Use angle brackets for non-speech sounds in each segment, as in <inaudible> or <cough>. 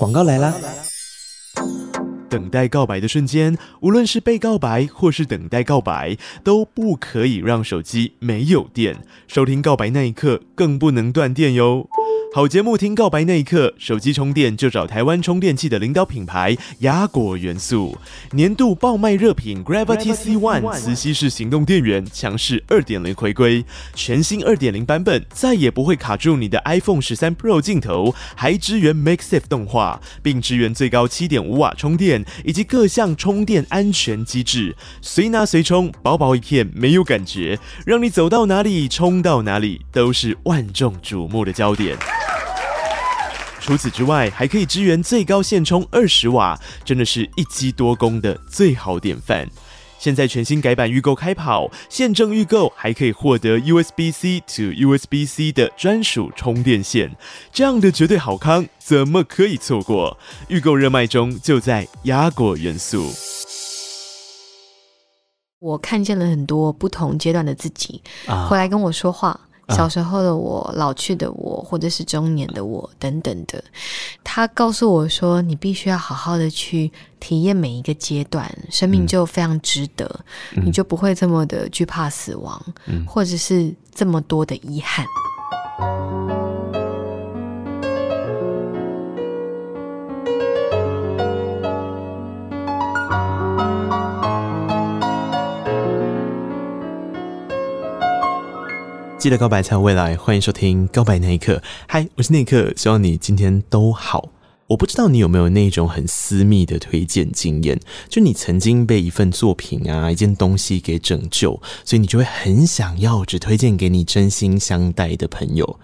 广告来啦！等待告白的瞬间，无论是被告白或是等待告白，都不可以让手机没有电。收听告白那一刻，更不能断电哟。好节目听告白那一刻，手机充电就找台湾充电器的领导品牌雅果元素，年度爆卖热品 Gravity C One 磁吸式行动电源强势二点零回归，全新二点零版本再也不会卡住你的 iPhone 十三 Pro 镜头，还支援 MakeSafe 动画，并支援最高七点五瓦充电以及各项充电安全机制，随拿随充，薄薄一片没有感觉，让你走到哪里充到哪里都是万众瞩目的焦点。除此之外，还可以支援最高线充二十瓦，真的是一机多功的最好典范。现在全新改版预购开跑，现正预购还可以获得 USB-C to USB-C 的专属充电线，这样的绝对好康，怎么可以错过？预购热卖中，就在雅果元素。我看见了很多不同阶段的自己，回来跟我说话。小时候的我，老去的我，或者是中年的我，等等的，他告诉我说：“你必须要好好的去体验每一个阶段，生命就非常值得，嗯、你就不会这么的惧怕死亡，嗯、或者是这么多的遗憾。”记得告白才有未来，欢迎收听《告白那一刻》。嗨，我是那一刻，希望你今天都好。我不知道你有没有那种很私密的推荐经验，就你曾经被一份作品啊、一件东西给拯救，所以你就会很想要只推荐给你真心相待的朋友。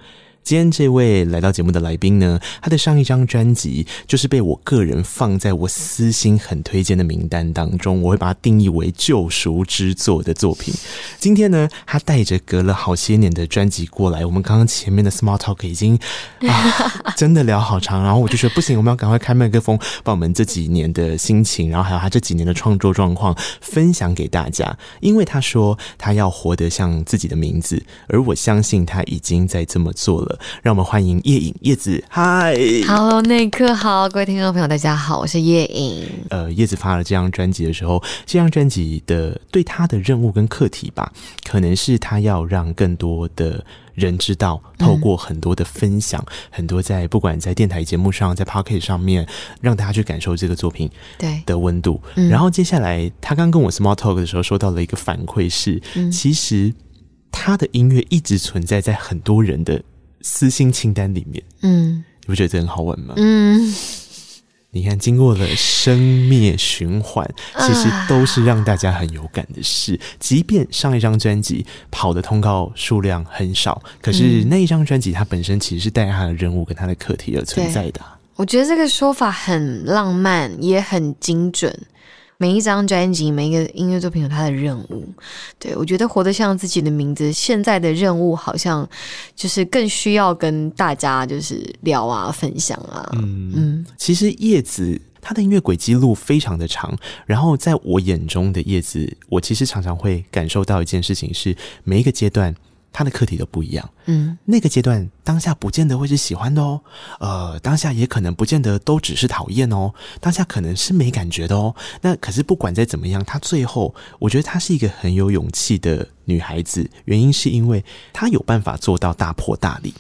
今天这位来到节目的来宾呢，他的上一张专辑就是被我个人放在我私心很推荐的名单当中，我会把它定义为救赎之作的作品。今天呢，他带着隔了好些年的专辑过来，我们刚刚前面的 Small Talk 已经啊真的聊好长，然后我就说不行，我们要赶快开麦克风，把我们这几年的心情，然后还有他这几年的创作状况分享给大家。因为他说他要活得像自己的名字，而我相信他已经在这么做了。让我们欢迎叶颖叶子，嗨，Hello，内克好，各位听众朋友，大家好，我是叶颖。呃，叶子发了这张专辑的时候，这张专辑的对他的任务跟课题吧，可能是他要让更多的人知道，透过很多的分享，嗯、很多在不管在电台节目上，在 Podcast 上面，让大家去感受这个作品对的温度。然后接下来，他刚跟我 Small Talk 的时候，收到了一个反馈是，嗯、其实他的音乐一直存在在很多人的。私心清单里面，嗯，你不觉得这很好玩吗？嗯，你看，经过了生灭循环，其实都是让大家很有感的事。啊、即便上一张专辑跑的通告数量很少，可是那一张专辑它本身其实是带它的任务跟他的课题而存在的。我觉得这个说法很浪漫，也很精准。每一张专辑，每一个音乐作品有它的任务。对，我觉得活得像自己的名字，现在的任务好像就是更需要跟大家就是聊啊、分享啊。嗯嗯，其实叶子他的音乐轨迹路非常的长，然后在我眼中的叶子，我其实常常会感受到一件事情是每一个阶段。他的课题都不一样，嗯，那个阶段当下不见得会是喜欢的哦，呃，当下也可能不见得都只是讨厌哦，当下可能是没感觉的哦。那可是不管再怎么样，她最后我觉得她是一个很有勇气的女孩子，原因是因为她有办法做到大破大立。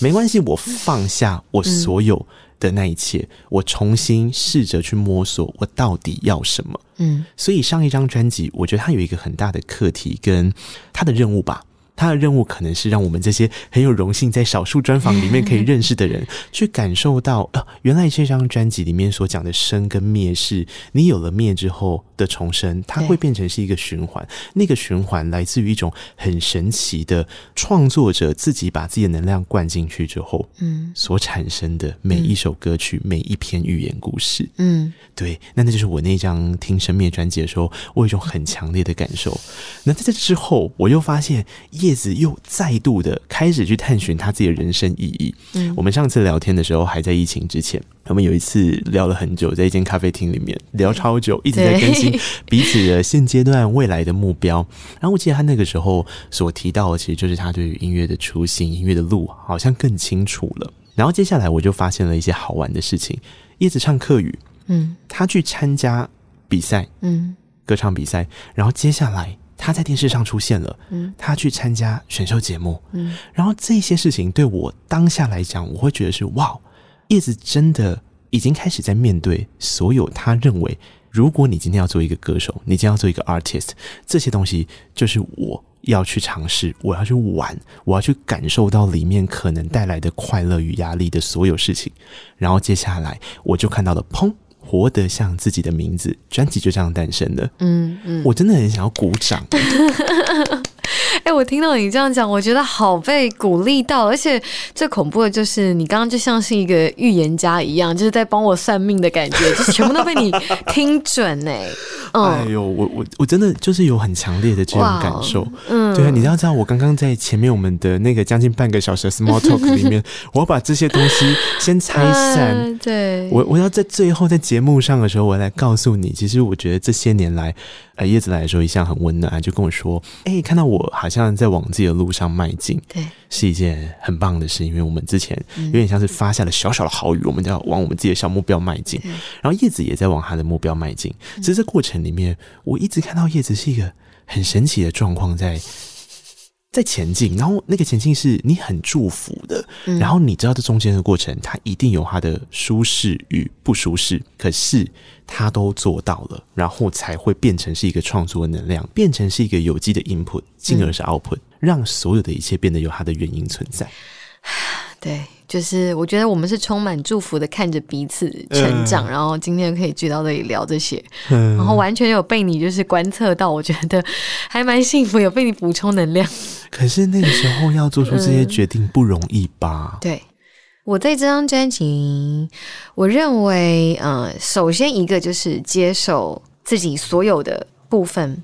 没关系，我放下我所有的那一切，我重新试着去摸索我到底要什么。嗯，所以上一张专辑，我觉得她有一个很大的课题跟她的任务吧。他的任务可能是让我们这些很有荣幸在少数专访里面可以认识的人，<laughs> 去感受到，呃，原来这张专辑里面所讲的生跟灭是，你有了灭之后的重生，它会变成是一个循环。那个循环来自于一种很神奇的创作者自己把自己的能量灌进去之后，嗯，所产生的每一首歌曲、每一篇寓言故事，嗯，对，那那就是我那张听生灭专辑的时候，我有一种很强烈的感受。那在这之后，我又发现。叶子又再度的开始去探寻他自己的人生意义。嗯，我们上次聊天的时候还在疫情之前，我们有一次聊了很久，在一间咖啡厅里面聊超久，一直在更新 <laughs> 彼此的现阶段未来的目标。然后我记得他那个时候所提到的，其实就是他对于音乐的初心、音乐的路好像更清楚了。然后接下来我就发现了一些好玩的事情：叶子唱客语，嗯，他去参加比赛，嗯，歌唱比赛，然后接下来。他在电视上出现了，嗯，他去参加选秀节目，嗯，然后这些事情对我当下来讲，我会觉得是哇，叶子真的已经开始在面对所有他认为，如果你今天要做一个歌手，你今天要做一个 artist，这些东西就是我要去尝试，我要去玩，我要去感受到里面可能带来的快乐与压力的所有事情，然后接下来我就看到了砰。活得像自己的名字，专辑就这样诞生的。嗯嗯，我真的很想要鼓掌。<laughs> <laughs> 哎、欸，我听到你这样讲，我觉得好被鼓励到，而且最恐怖的就是你刚刚就像是一个预言家一样，就是在帮我算命的感觉，就是全部都被你 <laughs> 听准呢。嗯、哎呦，我我我真的就是有很强烈的这种感受。嗯，对啊，你要知道，我刚刚在前面我们的那个将近半个小时的 small talk <laughs> 里面，我要把这些东西先拆散。嗯、对，我我要在最后在节目上的时候，我来告诉你，其实我觉得这些年来。呃，叶子来的时候一向很温暖，就跟我说：“哎、欸，看到我好像在往自己的路上迈进，对，是一件很棒的事。因为我们之前有点像是发下了小小的好雨，我们就要往我们自己的小目标迈进。然后叶子也在往他的目标迈进。其实这过程里面，我一直看到叶子是一个很神奇的状况在。”在前进，然后那个前进是你很祝福的，嗯、然后你知道这中间的过程，它一定有它的舒适与不舒适，可是他都做到了，然后才会变成是一个创作的能量，变成是一个有机的 input，进而是 output，、嗯、让所有的一切变得有它的原因存在。<sighs> 对，就是我觉得我们是充满祝福的，看着彼此成长，嗯、然后今天可以聚到这里聊这些，嗯、然后完全有被你就是观测到，我觉得还蛮幸福，有被你补充能量。可是那个时候要做出这些决定不容易吧？嗯、对，我在这张专辑，我认为，呃，首先一个就是接受自己所有的部分。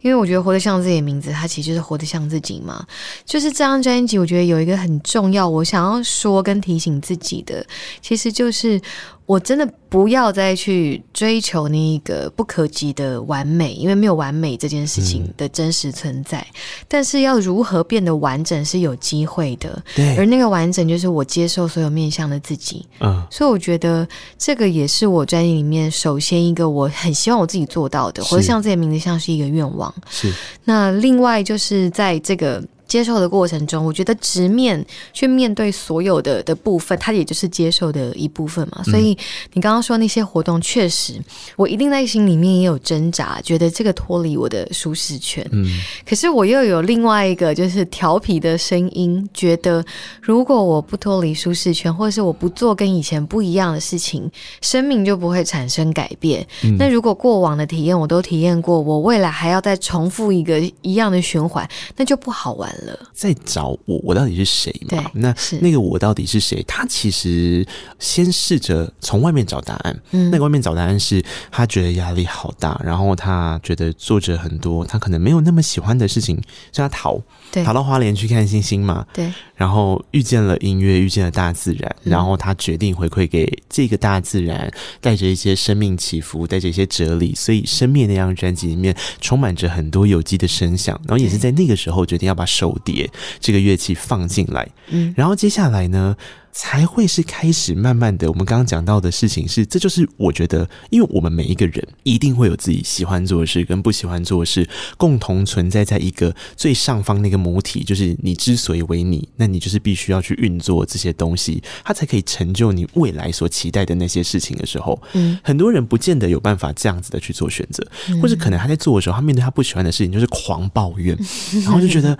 因为我觉得活得像自己的名字，它其实就是活得像自己嘛。就是这张专辑，我觉得有一个很重要，我想要说跟提醒自己的，其实就是。我真的不要再去追求那一个不可及的完美，因为没有完美这件事情的真实存在。嗯、但是要如何变得完整是有机会的，对。而那个完整就是我接受所有面向的自己。嗯，所以我觉得这个也是我专辑里面首先一个我很希望我自己做到的，或者像自己名字，像是一个愿望。是。那另外就是在这个。接受的过程中，我觉得直面去面对所有的的部分，它也就是接受的一部分嘛。所以你刚刚说那些活动，确实我一定在心里面也有挣扎，觉得这个脱离我的舒适圈。嗯，可是我又有另外一个就是调皮的声音，觉得如果我不脱离舒适圈，或者是我不做跟以前不一样的事情，生命就不会产生改变。嗯，那如果过往的体验我都体验过，我未来还要再重复一个一样的循环，那就不好玩了。在找我，我到底是谁嘛？对那那个我到底是谁？他其实先试着从外面找答案。嗯，那个外面找答案是他觉得压力好大，然后他觉得做着很多他可能没有那么喜欢的事情，所以他逃，对逃到花莲去看星星嘛。对，然后遇见了音乐，遇见了大自然，嗯、然后他决定回馈给这个大自然，带着一些生命起伏，带着一些哲理。所以《生命》那张专辑里面充满着很多有机的声响，然后也是在那个时候决定要把手。碟这个乐器放进来，嗯，然后接下来呢，才会是开始慢慢的。我们刚刚讲到的事情是，这就是我觉得，因为我们每一个人一定会有自己喜欢做的事跟不喜欢做的事，共同存在在一个最上方那个母体，就是你之所以为你，那你就是必须要去运作这些东西，它才可以成就你未来所期待的那些事情的时候，嗯，很多人不见得有办法这样子的去做选择，或者可能他在做的时候，他面对他不喜欢的事情就是狂抱怨，<laughs> 然后就觉得。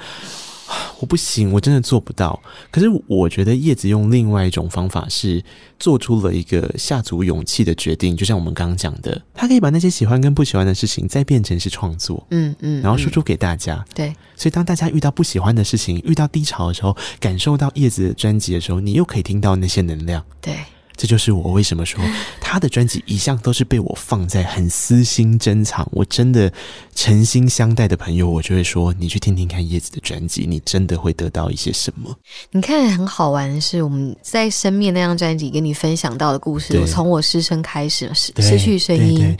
我不行，我真的做不到。可是我觉得叶子用另外一种方法是做出了一个下足勇气的决定，就像我们刚刚讲的，他可以把那些喜欢跟不喜欢的事情再变成是创作，嗯嗯，然后输出给大家。嗯、对，所以当大家遇到不喜欢的事情、遇到低潮的时候，感受到叶子的专辑的时候，你又可以听到那些能量。对。这就是我为什么说 <laughs> 他的专辑一向都是被我放在很私心珍藏，我真的诚心相待的朋友，我就会说你去听听看叶子的专辑，你真的会得到一些什么。你看很好玩的是，我们在生命那张专辑跟你分享到的故事，我从我失声开始，失失去声音，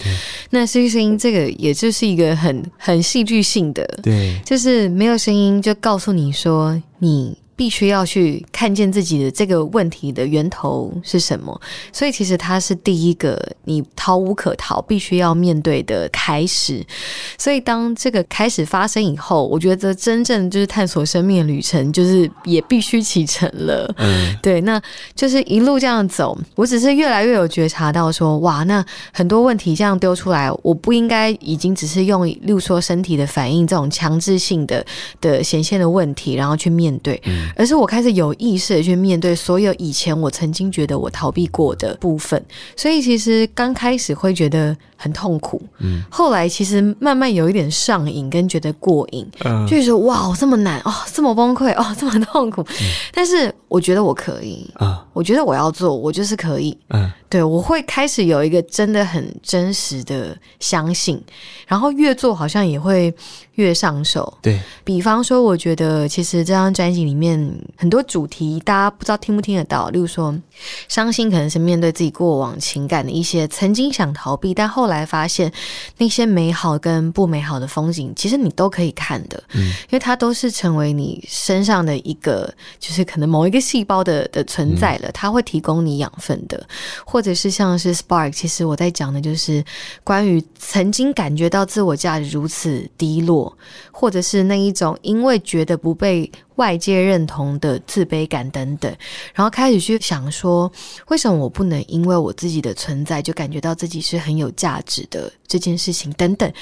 那失去声音这个也就是一个很很戏剧性的，对，就是没有声音就告诉你说你。必须要去看见自己的这个问题的源头是什么，所以其实它是第一个你逃无可逃、必须要面对的开始。所以当这个开始发生以后，我觉得真正就是探索生命的旅程，就是也必须启程了。嗯，对，那就是一路这样走，我只是越来越有觉察到说，哇，那很多问题这样丢出来，我不应该已经只是用，例如说身体的反应这种强制性的的显现的问题，然后去面对。嗯而是我开始有意识的去面对所有以前我曾经觉得我逃避过的部分，所以其实刚开始会觉得很痛苦，嗯，后来其实慢慢有一点上瘾，跟觉得过瘾，嗯，就是说哇，这么难哦，这么崩溃哦，这么痛苦，嗯，但是我觉得我可以啊，我觉得我要做，我就是可以，嗯，对，我会开始有一个真的很真实的相信，然后越做好像也会越上手，对，比方说，我觉得其实这张专辑里面很多主题，大家不知道听不听得到，例如说，伤心可能是面对自己过往情感的一些曾经想逃避，但后来发现那些美好跟不美好的风景，其实你都可以看的，嗯，因为它都是成为你身上的一个，就是可能某一个细胞的的存在了，它会提供你养分的，或者是像是 Spark，其实我在讲的就是关于曾经感觉到自我价值如此低落。或者是那一种因为觉得不被外界认同的自卑感等等，然后开始去想说，为什么我不能因为我自己的存在就感觉到自己是很有价值的这件事情等等。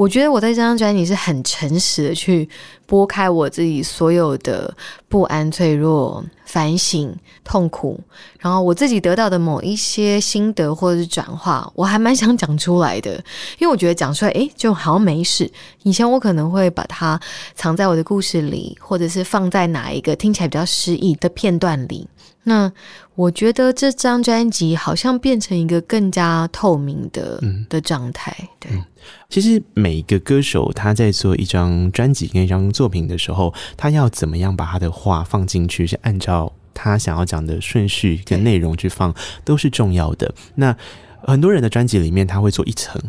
我觉得我在这张专辑是很诚实的去拨开我自己所有的不安、脆弱、反省、痛苦，然后我自己得到的某一些心得或者是转化，我还蛮想讲出来的，因为我觉得讲出来，诶，就好像没事。以前我可能会把它藏在我的故事里，或者是放在哪一个听起来比较诗意的片段里。那我觉得这张专辑好像变成一个更加透明的、嗯、的状态，对。嗯其实每一个歌手他在做一张专辑跟一张作品的时候，他要怎么样把他的话放进去，是按照他想要讲的顺序跟内容去放，都是重要的。那很多人的专辑里面，他会做一层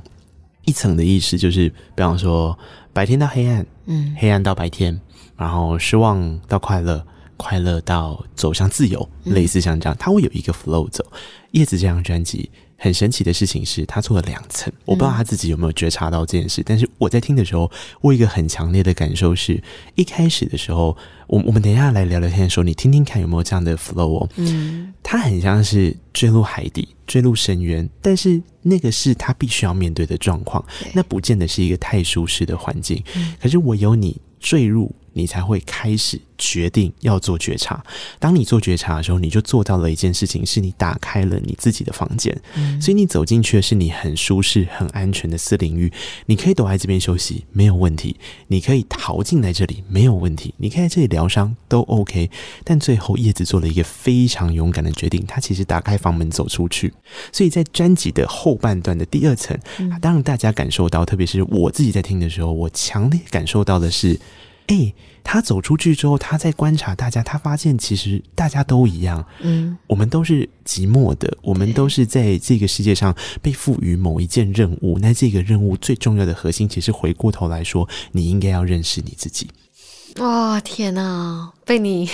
一层的意思，就是比方说白天到黑暗，嗯，黑暗到白天，然后失望到快乐，快乐到走向自由，类似像这样，他会有一个 flow 走。叶子这张专辑。很神奇的事情是，他做了两层。我不知道他自己有没有觉察到这件事，嗯、但是我在听的时候，我有一个很强烈的感受是，一开始的时候，我我们等一下来聊聊天的时候，你听听看有没有这样的 flow 哦。嗯，他很像是坠入海底，坠入深渊，但是那个是他必须要面对的状况，那不见得是一个太舒适的环境。嗯、可是我有你坠入。你才会开始决定要做觉察。当你做觉察的时候，你就做到了一件事情，是你打开了你自己的房间。嗯，所以你走进去的是你很舒适、很安全的私领域。你可以躲在这边休息，没有问题；你可以逃进来这里，没有问题；你可以在这里疗伤，都 OK。但最后，叶子做了一个非常勇敢的决定，他其实打开房门走出去。所以在专辑的后半段的第二层，当然大家感受到，特别是我自己在听的时候，我强烈感受到的是。哎、欸，他走出去之后，他在观察大家，他发现其实大家都一样，嗯，我们都是寂寞的，我们都是在这个世界上被赋予某一件任务。那这个任务最重要的核心，其实回过头来说，你应该要认识你自己。哇、哦，天哪！被你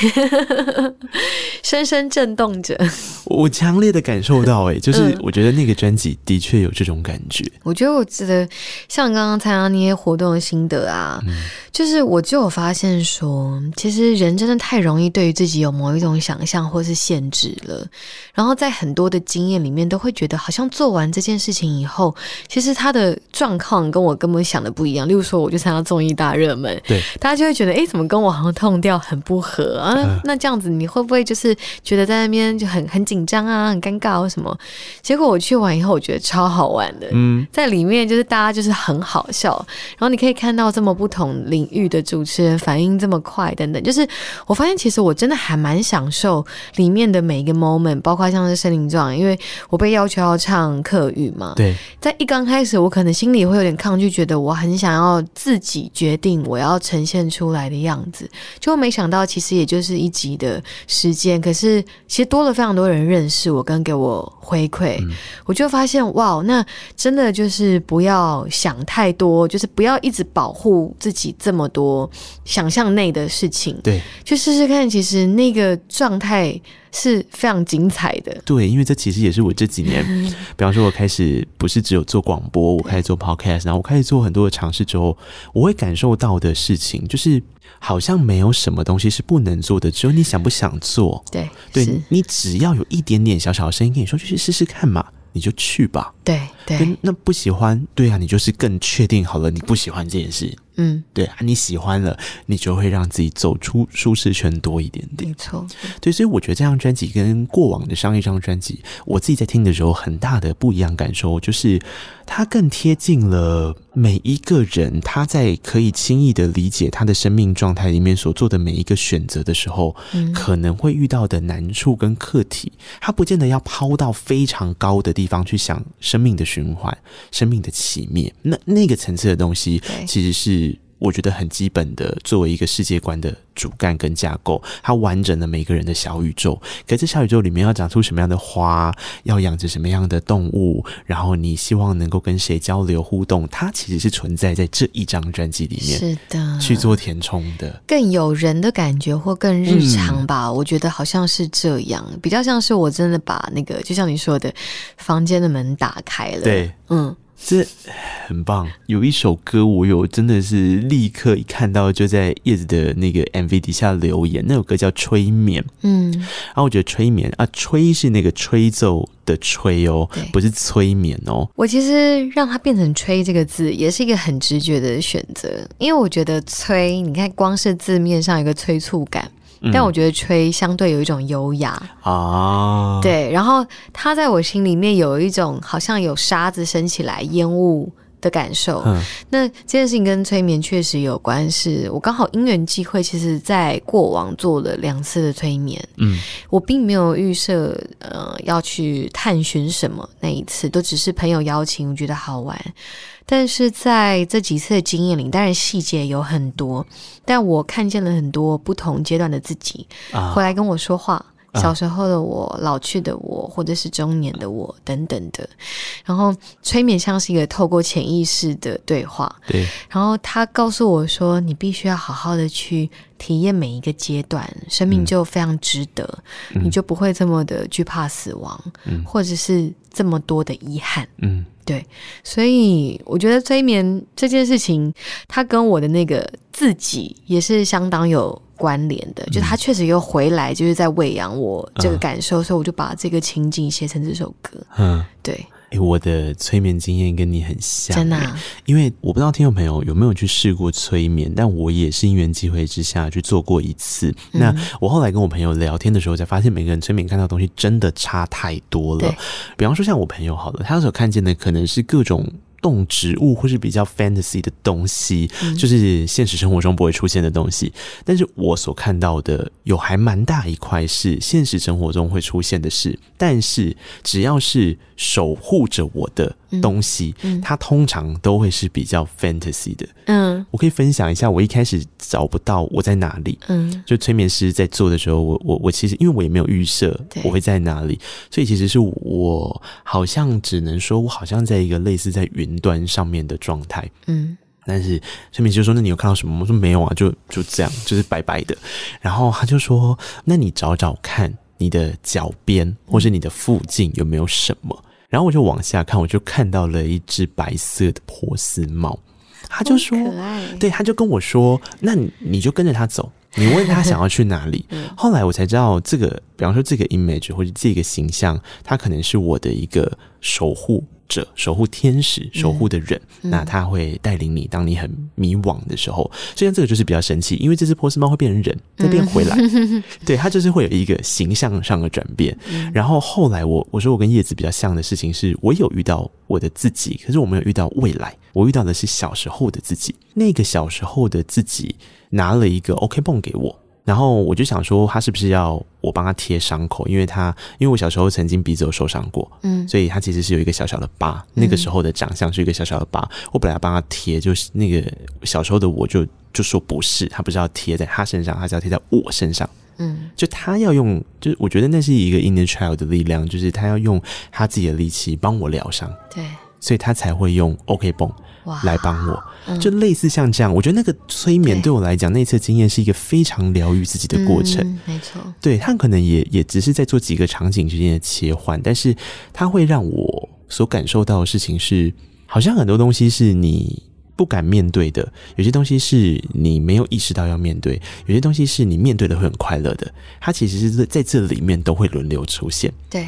<laughs> 深深震动着。我强烈的感受到、欸，哎，就是我觉得那个专辑的确有这种感觉。嗯、我觉得我记得像刚刚参加那些活动的心得啊，嗯、就是我就有发现说，其实人真的太容易对于自己有某一种想象或是限制了，然后在很多的经验里面都会觉得，好像做完这件事情以后，其实他的状况跟我根本想的不一样。例如说，我就参加综艺大热门，对，大家就会觉得，哎，怎么跟我好像 tone 调很不合啊？嗯、那这样子你会不会就是觉得在那边就很很紧张啊，很尴尬或什么？结果我去完以后，我觉得超好玩的。嗯，在里面就是大家就是很好笑，然后你可以看到这么不同领域的主持人反应这么快等等。就是我发现，其实我真的还蛮享受里面的每一个 moment，包括像是森林状，因为我被要求要唱客语嘛。对，在一刚开始，我可能心里会有点抗拒，觉得我很想要自己决定我要呈现出来的样子，就没想到其实也就是一集的时间，可是其实多了非常多人认识我跟给我回馈，嗯、我就发现哇，那真的就是不要想太多，就是不要一直保护自己这么多想象内的事情，对，就试试看，其实那个状态。是非常精彩的，对，因为这其实也是我这几年，<laughs> 比方说，我开始不是只有做广播，我开始做 podcast，然后我开始做很多的尝试之后，我会感受到的事情，就是好像没有什么东西是不能做的，只有你想不想做。对，对你只要有一点点小小的声音跟你说，就去试试看嘛，你就去吧。对对，那不喜欢，对啊，你就是更确定好了，你不喜欢这件事。嗯，对啊，你喜欢了，你就会让自己走出舒适圈多一点点。没错，对，所以我觉得这张专辑跟过往的上一张专辑，我自己在听的时候，很大的不一样感受就是，它更贴近了每一个人，他在可以轻易的理解他的生命状态里面所做的每一个选择的时候，嗯，可能会遇到的难处跟课题，他不见得要抛到非常高的地方去想生命的循环、生命的起灭，那那个层次的东西，其实是。我觉得很基本的，作为一个世界观的主干跟架构，它完整的每个人的小宇宙。可是这小宇宙里面要长出什么样的花，要养着什么样的动物，然后你希望能够跟谁交流互动，它其实是存在在这一张专辑里面。是的，去做填充的，更有人的感觉或更日常吧。嗯、我觉得好像是这样，比较像是我真的把那个，就像你说的，房间的门打开了。对，嗯。这很棒，有一首歌我有真的是立刻一看到就在叶子的那个 MV 底下留言，那首歌叫《催眠》，嗯，然后我觉得催眠啊，吹是那个吹奏的吹哦，不是催眠哦。我其实让它变成“催”这个字，也是一个很直觉的选择，因为我觉得“催”，你看光是字面上有个催促感。但我觉得吹相对有一种优雅。啊，对，然后它在我心里面有一种好像有沙子升起来烟雾的感受。嗯、那这件事情跟催眠确实有关，是我刚好因缘际会，其实在过往做了两次的催眠。嗯，我并没有预设呃要去探寻什么，那一次都只是朋友邀请，我觉得好玩。但是在这几次的经验里，当然细节有很多，但我看见了很多不同阶段的自己回来跟我说话。啊、小时候的我、老去的我，或者是中年的我等等的。然后催眠像是一个透过潜意识的对话。对。然后他告诉我说：“你必须要好好的去体验每一个阶段，生命就非常值得，嗯、你就不会这么的惧怕死亡，嗯、或者是这么多的遗憾。”嗯。对，所以我觉得催眠这件事情，它跟我的那个自己也是相当有关联的。嗯、就他确实又回来，就是在喂养我这个感受，嗯、所以我就把这个情景写成这首歌。嗯，对。诶，我的催眠经验跟你很像，真的啊？因为我不知道听众朋友有没有去试过催眠，但我也是因缘机会之下去做过一次。嗯、那我后来跟我朋友聊天的时候，才发现每个人催眠看到的东西真的差太多了。对比方说像我朋友好了，他所看见的可能是各种。动植物或是比较 fantasy 的东西，嗯、就是现实生活中不会出现的东西。但是我所看到的有还蛮大一块是现实生活中会出现的事。但是只要是守护着我的东西，嗯嗯、它通常都会是比较 fantasy 的。嗯，我可以分享一下，我一开始找不到我在哪里。嗯，就催眠师在做的时候，我我我其实因为我也没有预设我会在哪里，所以其实是我好像只能说我好像在一个类似在云端上面的状态。嗯。但是催眠师就说：“那你有看到什么？”我说：“没有啊，就就这样，就是白白的。”然后他就说：“那你找找看，你的脚边或是你的附近有没有什么？”然后我就往下看，我就看到了一只白色的波斯猫。他就说：“对，他就跟我说，那你你就跟着他走，你问他想要去哪里。<laughs> 嗯”后来我才知道，这个比方说这个 image 或者这个形象，它可能是我的一个守护。者守护天使，守护的人，嗯、那他会带领你。当你很迷惘的时候，虽然这个就是比较神奇，因为这只波斯猫会变成人，再变回来，嗯、对，它就是会有一个形象上的转变。嗯、然后后来我我说我跟叶子比较像的事情是，我有遇到我的自己，可是我没有遇到未来，我遇到的是小时候的自己。那个小时候的自己拿了一个 OK 绷给我。然后我就想说，他是不是要我帮他贴伤口？因为他因为我小时候曾经鼻子有受伤过，嗯，所以他其实是有一个小小的疤。那个时候的长相是一个小小的疤。嗯、我本来要帮他贴，就是那个小时候的我就就说不是，他不是要贴在他身上，他是要贴在我身上。嗯，就他要用，就是我觉得那是一个 inner child 的力量，就是他要用他自己的力气帮我疗伤。对，所以他才会用 OK 绷来帮我。就类似像这样，我觉得那个催眠对我来讲，那次经验是一个非常疗愈自己的过程。嗯、没错，对，他可能也也只是在做几个场景之间的切换，但是他会让我所感受到的事情是，好像很多东西是你不敢面对的，有些东西是你没有意识到要面对，有些东西是你面对的会很快乐的，它其实是在这里面都会轮流出现。对。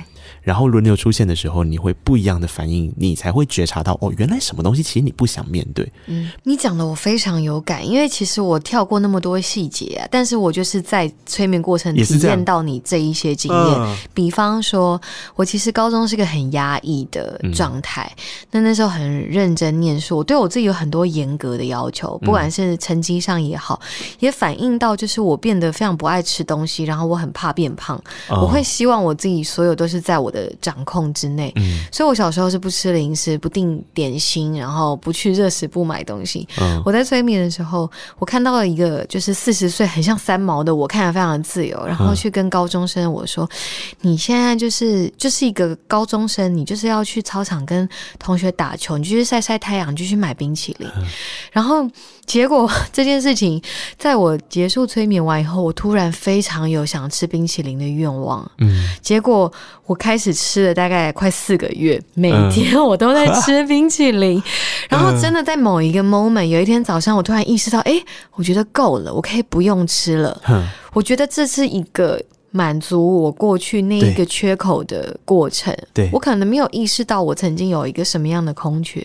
然后轮流出现的时候，你会不一样的反应，你才会觉察到哦，原来什么东西其实你不想面对。嗯，你讲的我非常有感，因为其实我跳过那么多细节啊，但是我就是在催眠过程体验到你这一些经验。嗯、比方说，我其实高中是个很压抑的状态，那、嗯、那时候很认真念书，我对我自己有很多严格的要求，不管是成绩上也好，嗯、也反映到就是我变得非常不爱吃东西，然后我很怕变胖，哦、我会希望我自己所有都是在我的。的掌控之内，嗯，所以我小时候是不吃零食、不定点心，然后不去热食部买东西。嗯，我在催眠的时候，我看到了一个就是四十岁很像三毛的我，看着非常的自由，然后去跟高中生我说：“嗯、你现在就是就是一个高中生，你就是要去操场跟同学打球，你就去晒晒太阳，你就去买冰淇淋。嗯”然后。结果这件事情，在我结束催眠完以后，我突然非常有想吃冰淇淋的愿望。嗯，结果我开始吃了大概快四个月，每天我都在吃冰淇淋。嗯、然后真的在某一个 moment，有一天早上，我突然意识到，哎，我觉得够了，我可以不用吃了。嗯、我觉得这是一个满足我过去那一个缺口的过程。对，我可能没有意识到我曾经有一个什么样的空缺，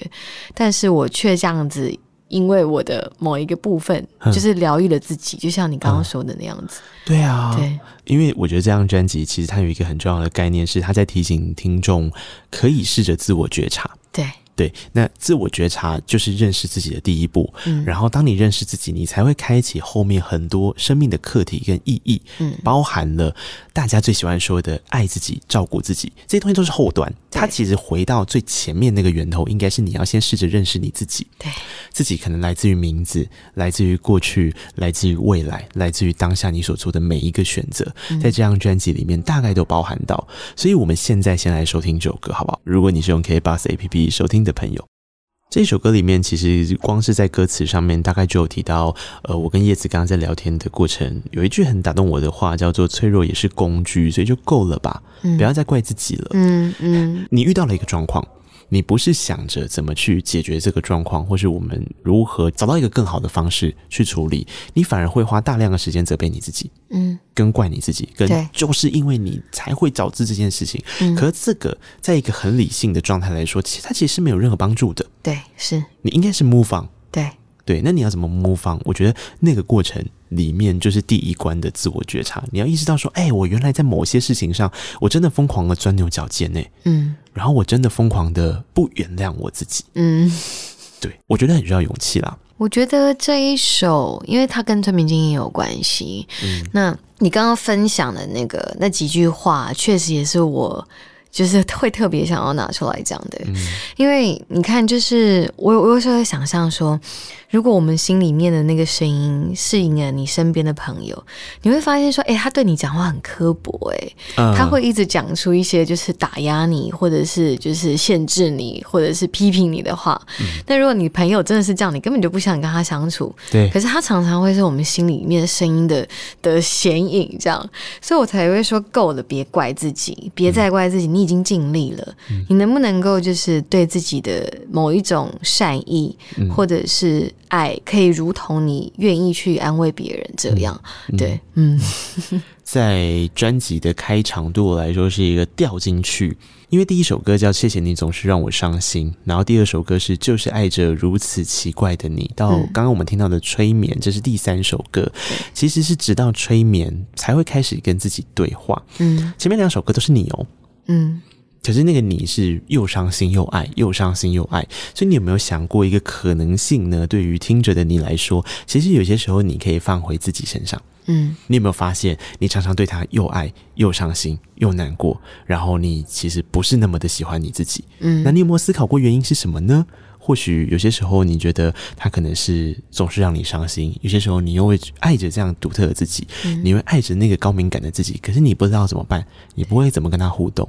但是我却这样子。因为我的某一个部分就是疗愈了自己，嗯、就像你刚刚说的那样子。嗯、对啊，对，因为我觉得这张专辑其实它有一个很重要的概念，是它在提醒听众可以试着自我觉察。对。对，那自我觉察就是认识自己的第一步。嗯，然后当你认识自己，你才会开启后面很多生命的课题跟意义。嗯，包含了大家最喜欢说的爱自己、照顾自己，这些东西都是后端。对它其实回到最前面那个源头，应该是你要先试着认识你自己。对，自己可能来自于名字，来自于过去，来自于未来，来自于当下你所做的每一个选择，在这张专辑里面大概都包含到。所以我们现在先来收听这首歌，好不好？如果你是用 KKBOX APP 收听的朋友，这首歌里面其实光是在歌词上面，大概就有提到，呃，我跟叶子刚刚在聊天的过程，有一句很打动我的话，叫做“脆弱也是工具”，所以就够了吧，嗯、不要再怪自己了。嗯嗯，嗯你遇到了一个状况。你不是想着怎么去解决这个状况，或是我们如何找到一个更好的方式去处理，你反而会花大量的时间责备你自己，嗯，跟怪你自己，跟就是因为你才会导致这件事情。对可是这个在一个很理性的状态来说，其实它其实是没有任何帮助的。对，是你应该是 move on。对。对，那你要怎么 move on？我觉得那个过程里面就是第一关的自我觉察。你要意识到说，哎，我原来在某些事情上，我真的疯狂的钻牛角尖呢。嗯，然后我真的疯狂的不原谅我自己。嗯，对，我觉得很需要勇气啦。我觉得这一首，因为它跟催眠经验有关系。嗯，那你刚刚分享的那个那几句话，确实也是我。就是会特别想要拿出来讲的，嗯、因为你看，就是我我有时候会想象说，如果我们心里面的那个声音适应了你身边的朋友，你会发现说，哎、欸，他对你讲话很刻薄、欸，哎、嗯，他会一直讲出一些就是打压你，或者是就是限制你，或者是批评你的话。那、嗯、如果你朋友真的是这样，你根本就不想跟他相处。对。可是他常常会是我们心里面声音的的显影，这样，所以我才会说，够了，别怪自己，别再怪自己，你。已经尽力了，你能不能够就是对自己的某一种善意，嗯、或者是爱，可以如同你愿意去安慰别人这样？嗯、对，嗯，<laughs> 在专辑的开场对我来说是一个掉进去，因为第一首歌叫《谢谢你总是让我伤心》，然后第二首歌是就是爱着如此奇怪的你，到刚刚我们听到的催眠，这是第三首歌，其实是直到催眠才会开始跟自己对话。嗯，前面两首歌都是你哦。嗯，可是那个你是又伤心又爱，又伤心又爱，所以你有没有想过一个可能性呢？对于听者的你来说，其实有些时候你可以放回自己身上。嗯，你有没有发现，你常常对他又爱又伤心又难过，然后你其实不是那么的喜欢你自己。嗯，那你有没有思考过原因是什么呢？或许有些时候你觉得他可能是总是让你伤心，有些时候你又会爱着这样独特的自己，嗯、你会爱着那个高敏感的自己，可是你不知道怎么办，你不会怎么跟他互动，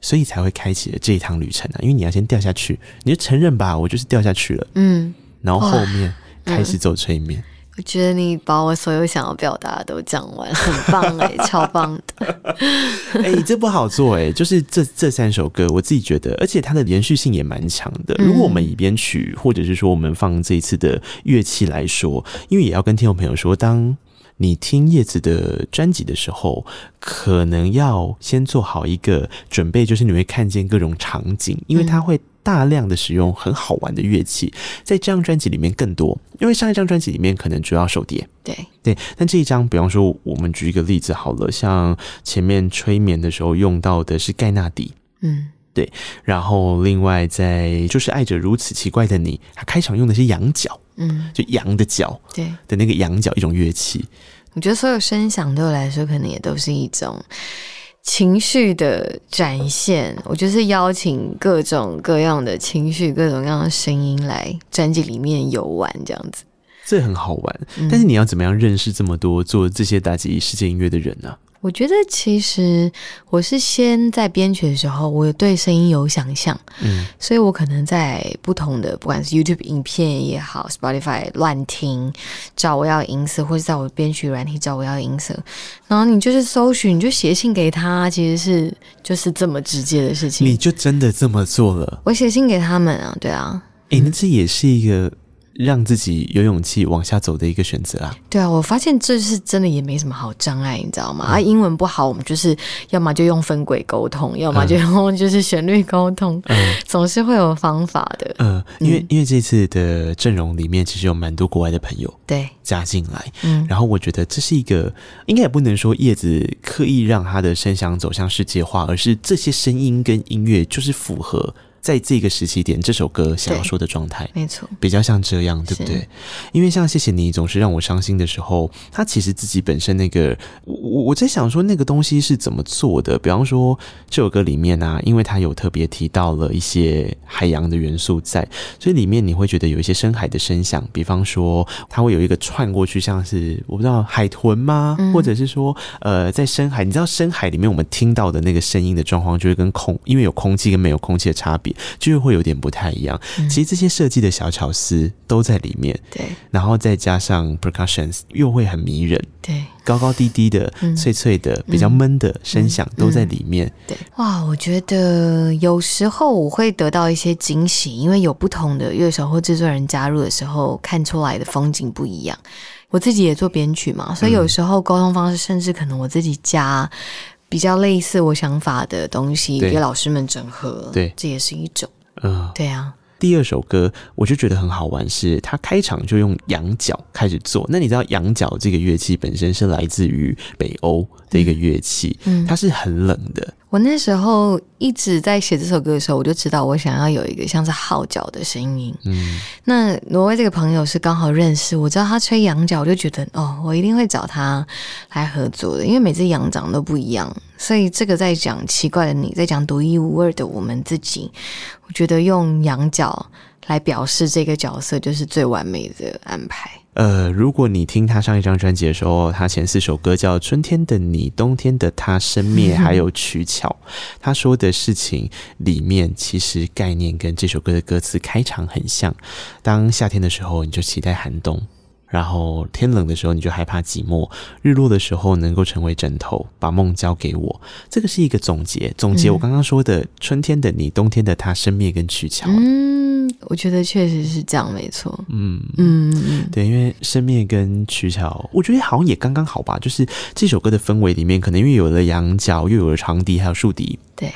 所以才会开启了这一趟旅程啊！因为你要先掉下去，你就承认吧，我就是掉下去了，嗯，然后后面开始走催眠。我觉得你把我所有想要表达的都讲完，<laughs> 很棒哎、欸，超棒的。<laughs> 哎、欸，这不好做哎、欸，就是这这三首歌，我自己觉得，而且它的连续性也蛮强的。如果我们以编曲，或者是说我们放这一次的乐器来说，因为也要跟听众朋友说，当你听叶子的专辑的时候，可能要先做好一个准备，就是你会看见各种场景，因为它会。大量的使用很好玩的乐器，在这张专辑里面更多，因为上一张专辑里面可能主要手碟，对。对，但这一张，比方说我们举一个例子好了，像前面催眠的时候用到的是盖纳迪，嗯，对，然后另外在就是爱着如此奇怪的你，他开场用的是羊角，嗯，就羊的角，对的那个羊角一种乐器，我觉得所有声响对我来说，可能也都是一种。情绪的展现，我就是邀请各种各样的情绪、各种各样的声音来专辑里面游玩，这样子，这很好玩。但是你要怎么样认识这么多做这些打击世界音乐的人呢？啊？我觉得其实我是先在编曲的时候，我对声音有想象，嗯，所以我可能在不同的不管是 YouTube 影片也好，Spotify 乱听找我要音色，或者在我编曲软体找我要音色，然后你就是搜寻，你就写信给他，其实是就是这么直接的事情。你就真的这么做了？我写信给他们啊，对啊，诶，那这也是一个。让自己有勇气往下走的一个选择啊！对啊，我发现这是真的也没什么好障碍，你知道吗？嗯、啊，英文不好，我们就是要么就用分轨沟通，要么就用就是旋律沟通，嗯，总是会有方法的。嗯，因为因为这次的阵容里面其实有蛮多国外的朋友对加进来，嗯，然后我觉得这是一个应该也不能说叶子刻意让他的声响走向世界化，而是这些声音跟音乐就是符合。在这个时期点，这首歌想要说的状态，没错，比较像这样，对不对？因为像谢谢你总是让我伤心的时候，他其实自己本身那个，我我在想说那个东西是怎么做的？比方说这首歌里面啊，因为他有特别提到了一些海洋的元素在，所以里面你会觉得有一些深海的声响，比方说它会有一个串过去，像是我不知道海豚吗？嗯、或者是说呃，在深海，你知道深海里面我们听到的那个声音的状况，就是跟空，因为有空气跟没有空气的差别。就是会有点不太一样。其实这些设计的小巧思都在里面。对，然后再加上 percussions，又会很迷人。对，高高低低的、脆脆的、比较闷的声响都在里面。对，哇，我觉得有时候我会得到一些惊喜，因为有不同的乐手或制作人加入的时候，看出来的风景不一样。我自己也做编曲嘛，所以有时候沟通方式，甚至可能我自己加。比较类似我想法的东西，给老师们整合，对，这也是一种，嗯，对啊。第二首歌我就觉得很好玩，是它开场就用羊角开始做。那你知道羊角这个乐器本身是来自于北欧的一个乐器，嗯，它是很冷的。我那时候一直在写这首歌的时候，我就知道我想要有一个像是号角的声音。嗯，那挪威这个朋友是刚好认识，我知道他吹羊角，我就觉得哦，我一定会找他来合作的，因为每只羊长得都不一样，所以这个在讲奇怪的你，在讲独一无二的我们自己，我觉得用羊角来表示这个角色就是最完美的安排。呃，如果你听他上一张专辑的时候，他前四首歌叫《春天的你》《冬天的他》《生灭》还有《取巧》，他说的事情里面其实概念跟这首歌的歌词开场很像。当夏天的时候，你就期待寒冬；然后天冷的时候，你就害怕寂寞；日落的时候，能够成为枕头，把梦交给我。这个是一个总结，总结我刚刚说的《春天的你》《冬天的他》《生灭》跟《取巧》。嗯我觉得确实是这样，没错。嗯嗯，对，因为生灭跟取巧，我觉得好像也刚刚好吧。就是这首歌的氛围里面，可能因为有了羊角，又有了长笛，还有竖笛，对，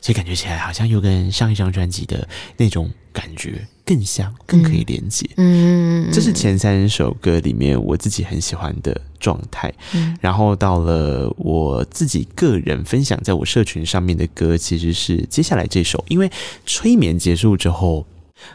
所以感觉起来好像又跟上一张专辑的那种感觉更像，更可以连接。嗯，这是前三首歌里面我自己很喜欢的状态。嗯，然后到了我自己个人分享在我社群上面的歌，其实是接下来这首，因为催眠结束之后。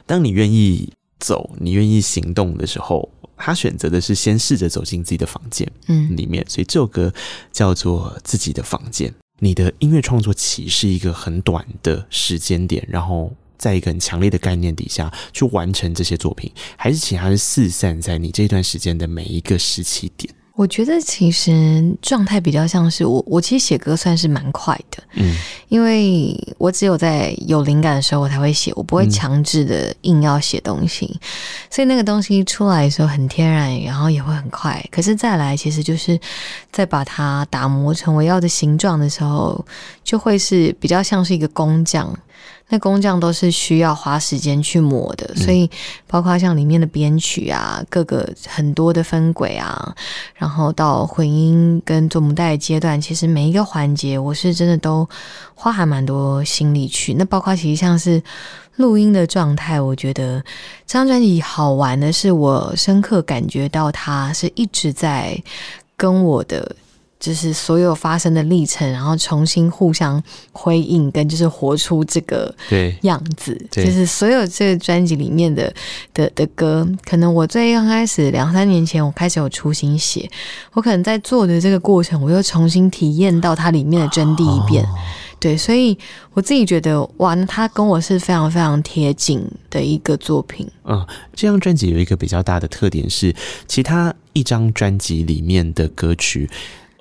当你愿意走，你愿意行动的时候，他选择的是先试着走进自己的房间，嗯，里面。所以这首歌叫做《自己的房间》。你的音乐创作期是一个很短的时间点，然后在一个很强烈的概念底下去完成这些作品，还是其他是四散在你这段时间的每一个时期点？我觉得其实状态比较像是我，我其实写歌算是蛮快的，嗯，因为我只有在有灵感的时候我才会写，我不会强制的硬要写东西，嗯，所以那个东西出来的时候很天然，然后也会很快。可是再来，其实就是在把它打磨成我要的形状的时候，就会是比较像是一个工匠。那工匠都是需要花时间去磨的，所以包括像里面的编曲啊，各个很多的分轨啊，然后到混音跟做母带的阶段，其实每一个环节我是真的都花还蛮多心力去。那包括其实像是录音的状态，我觉得这张专辑好玩的是，我深刻感觉到它是一直在跟我的。就是所有发生的历程，然后重新互相辉映，跟就是活出这个样子。就是所有这个专辑里面的的的歌，可能我最刚开始两三年前，我开始有初心写，我可能在做的这个过程，我又重新体验到它里面的真谛一遍。哦、对，所以我自己觉得，哇，那它跟我是非常非常贴近的一个作品。嗯，这张专辑有一个比较大的特点是，其他一张专辑里面的歌曲。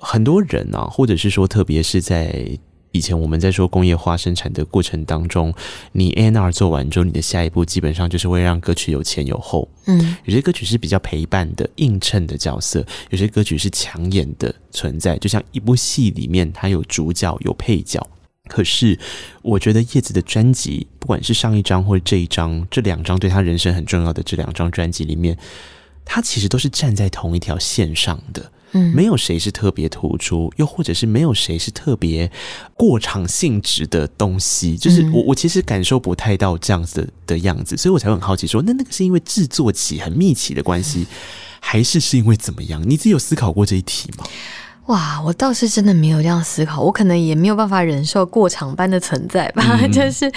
很多人啊，或者是说，特别是在以前我们在说工业化生产的过程当中，你 N R 做完之后，你的下一步基本上就是会让歌曲有前有后。嗯，有些歌曲是比较陪伴的、映衬的角色，有些歌曲是抢眼的存在。就像一部戏里面，它有主角有配角。可是，我觉得叶子的专辑，不管是上一张或者这一张，这两张对他人生很重要的这两张专辑里面，他其实都是站在同一条线上的。嗯，没有谁是特别突出，又或者是没有谁是特别过场性质的东西，就是我我其实感受不太到这样子的的样子，所以我才会很好奇说，那那个是因为制作起很密集的关系，还是是因为怎么样？你自己有思考过这一题吗？哇，我倒是真的没有这样思考，我可能也没有办法忍受过场般的存在吧。嗯、<laughs> 就是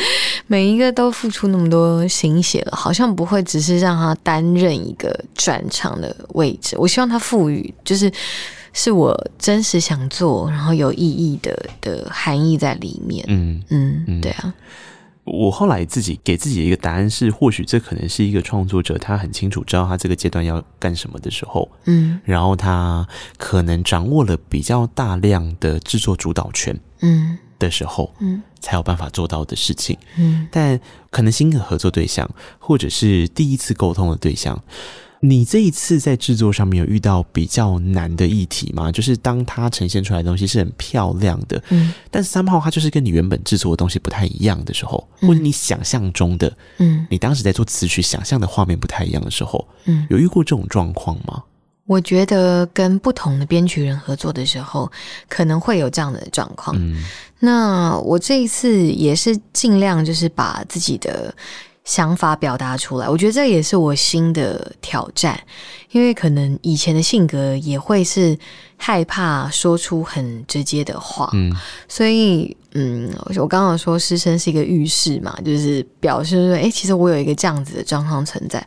每一个都付出那么多心血了，好像不会只是让他担任一个转场的位置。我希望他赋予，就是是我真实想做，然后有意义的的含义在里面。嗯嗯，对啊。我后来自己给自己的一个答案是，或许这可能是一个创作者，他很清楚知道他这个阶段要干什么的时候，嗯，然后他可能掌握了比较大量的制作主导权，嗯。的时候，嗯，才有办法做到的事情，嗯，但可能新的合作对象，或者是第一次沟通的对象。你这一次在制作上面有遇到比较难的议题吗？就是当它呈现出来的东西是很漂亮的，嗯，但是 somehow 它就是跟你原本制作的东西不太一样的时候，嗯，或者你想象中的，嗯，你当时在做词曲想象的画面不太一样的时候，嗯，有遇过这种状况吗？我觉得跟不同的编曲人合作的时候，可能会有这样的状况。嗯，那我这一次也是尽量就是把自己的。想法表达出来，我觉得这也是我新的挑战，因为可能以前的性格也会是害怕说出很直接的话，嗯，所以嗯，我刚刚说师生是一个预示嘛，就是表示说，哎，其实我有一个这样子的状况存在，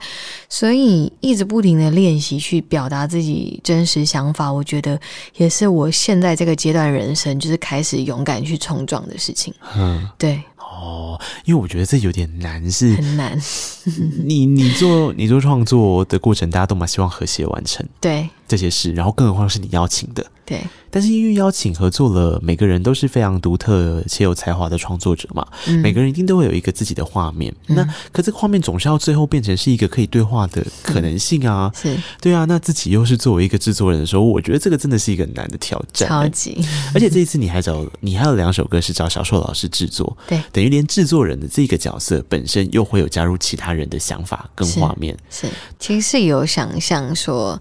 所以一直不停的练习去表达自己真实想法，我觉得也是我现在这个阶段人生就是开始勇敢去冲撞的事情，嗯，对。哦，因为我觉得这有点难，是很难。你你做你做创作的过程，大家都蛮希望和谐完成，对这些事，然后更何况是你邀请的。对，但是因为邀请合作了，每个人都是非常独特且有才华的创作者嘛，嗯、每个人一定都会有一个自己的画面。嗯、那可这个画面总是要最后变成是一个可以对话的可能性啊，嗯、是对啊。那自己又是作为一个制作人的时候，我觉得这个真的是一个难的挑战，超级。而且这一次你还找你还有两首歌是找小硕老师制作，对，等于连制作人的这个角色本身又会有加入其他人的想法跟画面。是，是，其实是有想象说，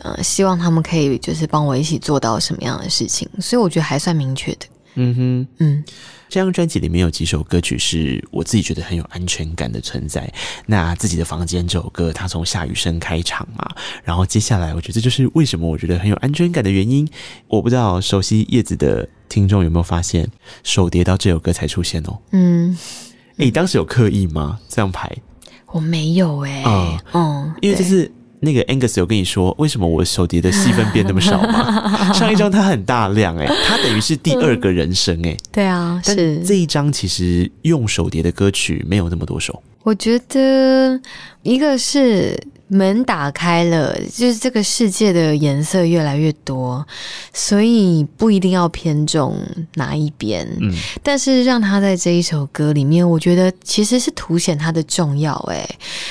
呃，希望他们可以就是帮我一起做到什么样的事情。所以我觉得还算明确的。嗯哼，嗯，这张专辑里面有几首歌曲是我自己觉得很有安全感的存在。那自己的房间这首歌，它从下雨声开场嘛，然后接下来，我觉得这就是为什么我觉得很有安全感的原因。我不知道熟悉叶子的听众有没有发现，手叠到这首歌才出现哦。嗯，哎、当时有刻意吗？这样排？我没有哎、欸。嗯嗯，因为这是。那个 Angus 有跟你说为什么我手碟的戏份变那么少吗？<laughs> 上一张它很大量哎、欸，它等于是第二个人生哎、欸。对啊，但是这一张其实用手碟的歌曲没有那么多首。我觉得一个是。门打开了，就是这个世界的颜色越来越多，所以不一定要偏重哪一边。嗯，但是让他在这一首歌里面，我觉得其实是凸显他的重要。诶，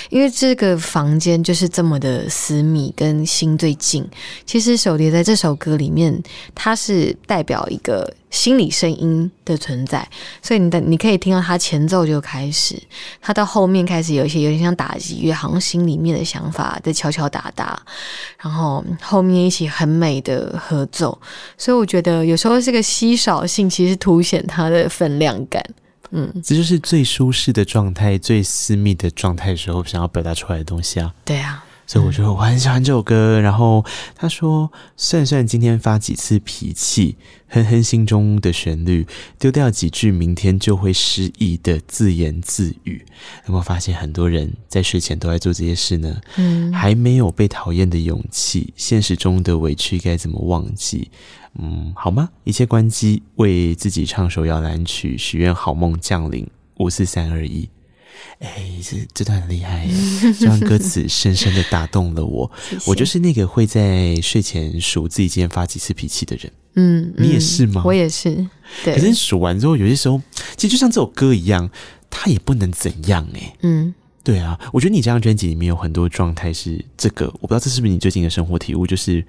因为这个房间就是这么的私密，跟心最近。其实手碟在这首歌里面，它是代表一个。心理声音的存在，所以你的你可以听到它前奏就开始，它到后面开始有一些有点像打击乐，好像心里面的想法在敲敲打打，然后后面一起很美的合奏，所以我觉得有时候这个稀少性其实凸显它的分量感。嗯，这就是最舒适的状态、最私密的状态时候想要表达出来的东西啊。对啊。所以我觉得我很喜欢这首歌。然后他说：“算算今天发几次脾气，哼哼心中的旋律，丢掉几句明天就会失忆的自言自语。”有没有发现很多人在睡前都在做这些事呢？嗯，还没有被讨厌的勇气，现实中的委屈该怎么忘记？嗯，好吗？一切关机，为自己唱首摇篮曲，许愿好梦降临。五四三二一。哎，这这段很厉害耶，这段歌词深深的打动了我。<laughs> 我就是那个会在睡前数自己今天发几次脾气的人。嗯，你也是吗？我也是。对。可是数完之后，有些时候，其实就像这首歌一样，它也不能怎样哎。嗯，对啊。我觉得你这张专辑里面有很多状态是这个，我不知道这是不是你最近的生活体悟，就是